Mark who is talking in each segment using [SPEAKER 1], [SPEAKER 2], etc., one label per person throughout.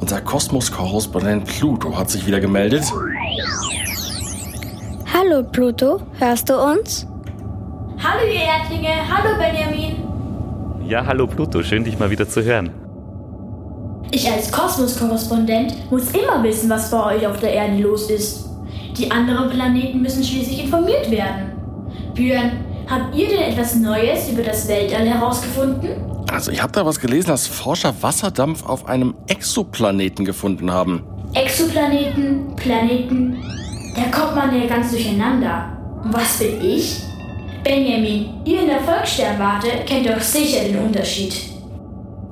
[SPEAKER 1] Unser Kosmos-Korrespondent Pluto hat sich wieder gemeldet.
[SPEAKER 2] Hallo Pluto, hörst du uns?
[SPEAKER 3] Hallo ihr Erdlinge, hallo Benjamin.
[SPEAKER 4] Ja, hallo Pluto, schön dich mal wieder zu hören.
[SPEAKER 3] Ich als Kosmos-Korrespondent muss immer wissen, was bei euch auf der Erde los ist. Die anderen Planeten müssen schließlich informiert werden. Björn, habt ihr denn etwas Neues über das Weltall herausgefunden?
[SPEAKER 1] Also ich habe da was gelesen, dass Forscher Wasserdampf auf einem Exoplaneten gefunden haben.
[SPEAKER 3] Exoplaneten, Planeten, da kommt man ja ganz durcheinander. Und was bin ich? Benjamin, ihr in der Volkssternwarte kennt doch sicher den Unterschied.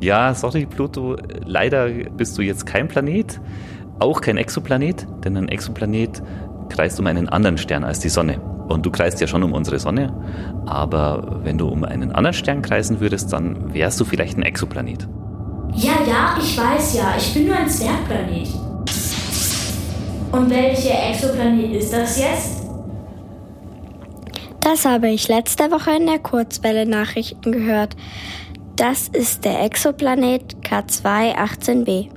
[SPEAKER 4] Ja, sorry Pluto, leider bist du jetzt kein Planet, auch kein Exoplanet, denn ein Exoplanet kreist um einen anderen Stern als die Sonne. Und du kreist ja schon um unsere Sonne, aber wenn du um einen anderen Stern kreisen würdest, dann wärst du vielleicht ein Exoplanet.
[SPEAKER 3] Ja, ja, ich weiß ja, ich bin nur ein Zwergplanet. Und welcher Exoplanet ist das jetzt?
[SPEAKER 2] Das habe ich letzte Woche in der Kurzwelle Nachrichten gehört. Das ist der Exoplanet K218b.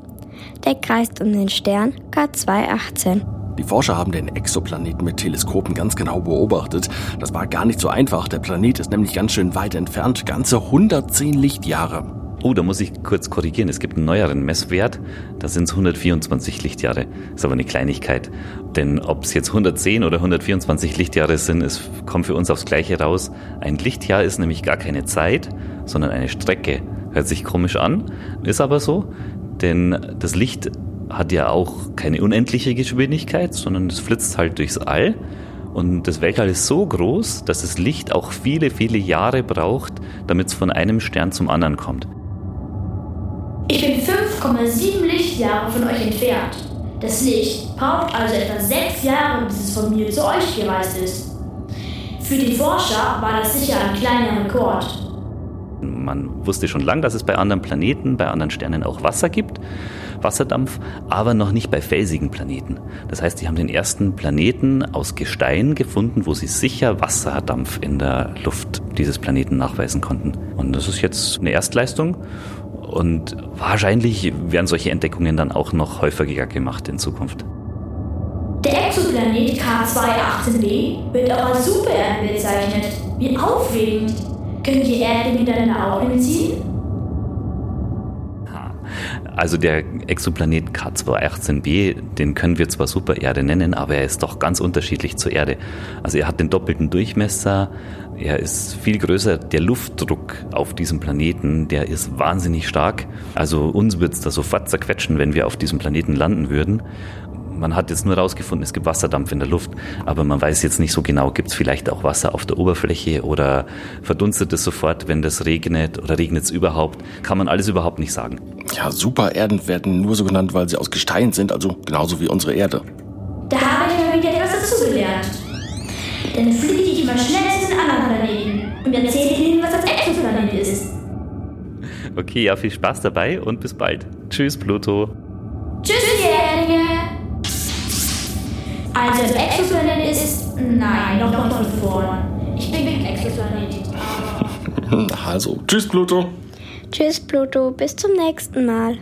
[SPEAKER 2] Der kreist um den Stern K218.
[SPEAKER 1] Die Forscher haben den Exoplaneten mit Teleskopen ganz genau beobachtet. Das war gar nicht so einfach. Der Planet ist nämlich ganz schön weit entfernt, ganze 110 Lichtjahre.
[SPEAKER 4] Oh, da muss ich kurz korrigieren. Es gibt einen neueren Messwert. Da sind es 124 Lichtjahre. Ist aber eine Kleinigkeit. Denn ob es jetzt 110 oder 124 Lichtjahre sind, es kommt für uns aufs Gleiche raus. Ein Lichtjahr ist nämlich gar keine Zeit, sondern eine Strecke. Hört sich komisch an, ist aber so. Denn das Licht hat ja auch keine unendliche Geschwindigkeit, sondern es flitzt halt durchs All. Und das Weltall ist so groß, dass das Licht auch viele, viele Jahre braucht, damit es von einem Stern zum anderen kommt.
[SPEAKER 3] Ich bin 5,7 Lichtjahre von euch entfernt. Das Licht braucht also etwa sechs Jahre, bis es von mir zu euch gereist ist. Für die Forscher war das sicher ein kleiner Rekord.
[SPEAKER 4] Man wusste schon lange, dass es bei anderen Planeten, bei anderen Sternen auch Wasser gibt, Wasserdampf, aber noch nicht bei felsigen Planeten. Das heißt, die haben den ersten Planeten aus Gestein gefunden, wo sie sicher Wasserdampf in der Luft dieses Planeten nachweisen konnten. Und das ist jetzt eine Erstleistung und wahrscheinlich werden solche Entdeckungen dann auch noch häufiger gemacht in Zukunft.
[SPEAKER 3] Der Exoplanet K218b wird auch als Supererde bezeichnet. Wie aufregend! Können die Erde miteinander auch entziehen?
[SPEAKER 4] Also der Exoplanet K218b, den können wir zwar Supererde nennen, aber er ist doch ganz unterschiedlich zur Erde. Also er hat den doppelten Durchmesser, er ist viel größer. Der Luftdruck auf diesem Planeten, der ist wahnsinnig stark. Also uns wird es da sofort zerquetschen, wenn wir auf diesem Planeten landen würden. Man hat jetzt nur herausgefunden, es gibt Wasserdampf in der Luft, aber man weiß jetzt nicht so genau, gibt es vielleicht auch Wasser auf der Oberfläche oder verdunstet es sofort, wenn das regnet oder regnet es überhaupt? Kann man alles überhaupt nicht sagen.
[SPEAKER 1] Ja, Supererden werden nur so genannt, weil sie aus Gestein sind, also genauso wie unsere Erde.
[SPEAKER 3] Da habe ich mal wieder etwas dazugelernt. Dann fliege ich immer schnell zu den anderen Planeten und erzähle ihnen, was das Exoplanet ist.
[SPEAKER 4] Okay, ja, viel Spaß dabei und bis bald. Tschüss, Pluto.
[SPEAKER 3] Also, das Exoplanet ist. Nein, noch noch von vorn. Ich bin kein Exoplanet.
[SPEAKER 1] Also, tschüss Pluto.
[SPEAKER 2] Tschüss Pluto, bis zum nächsten Mal.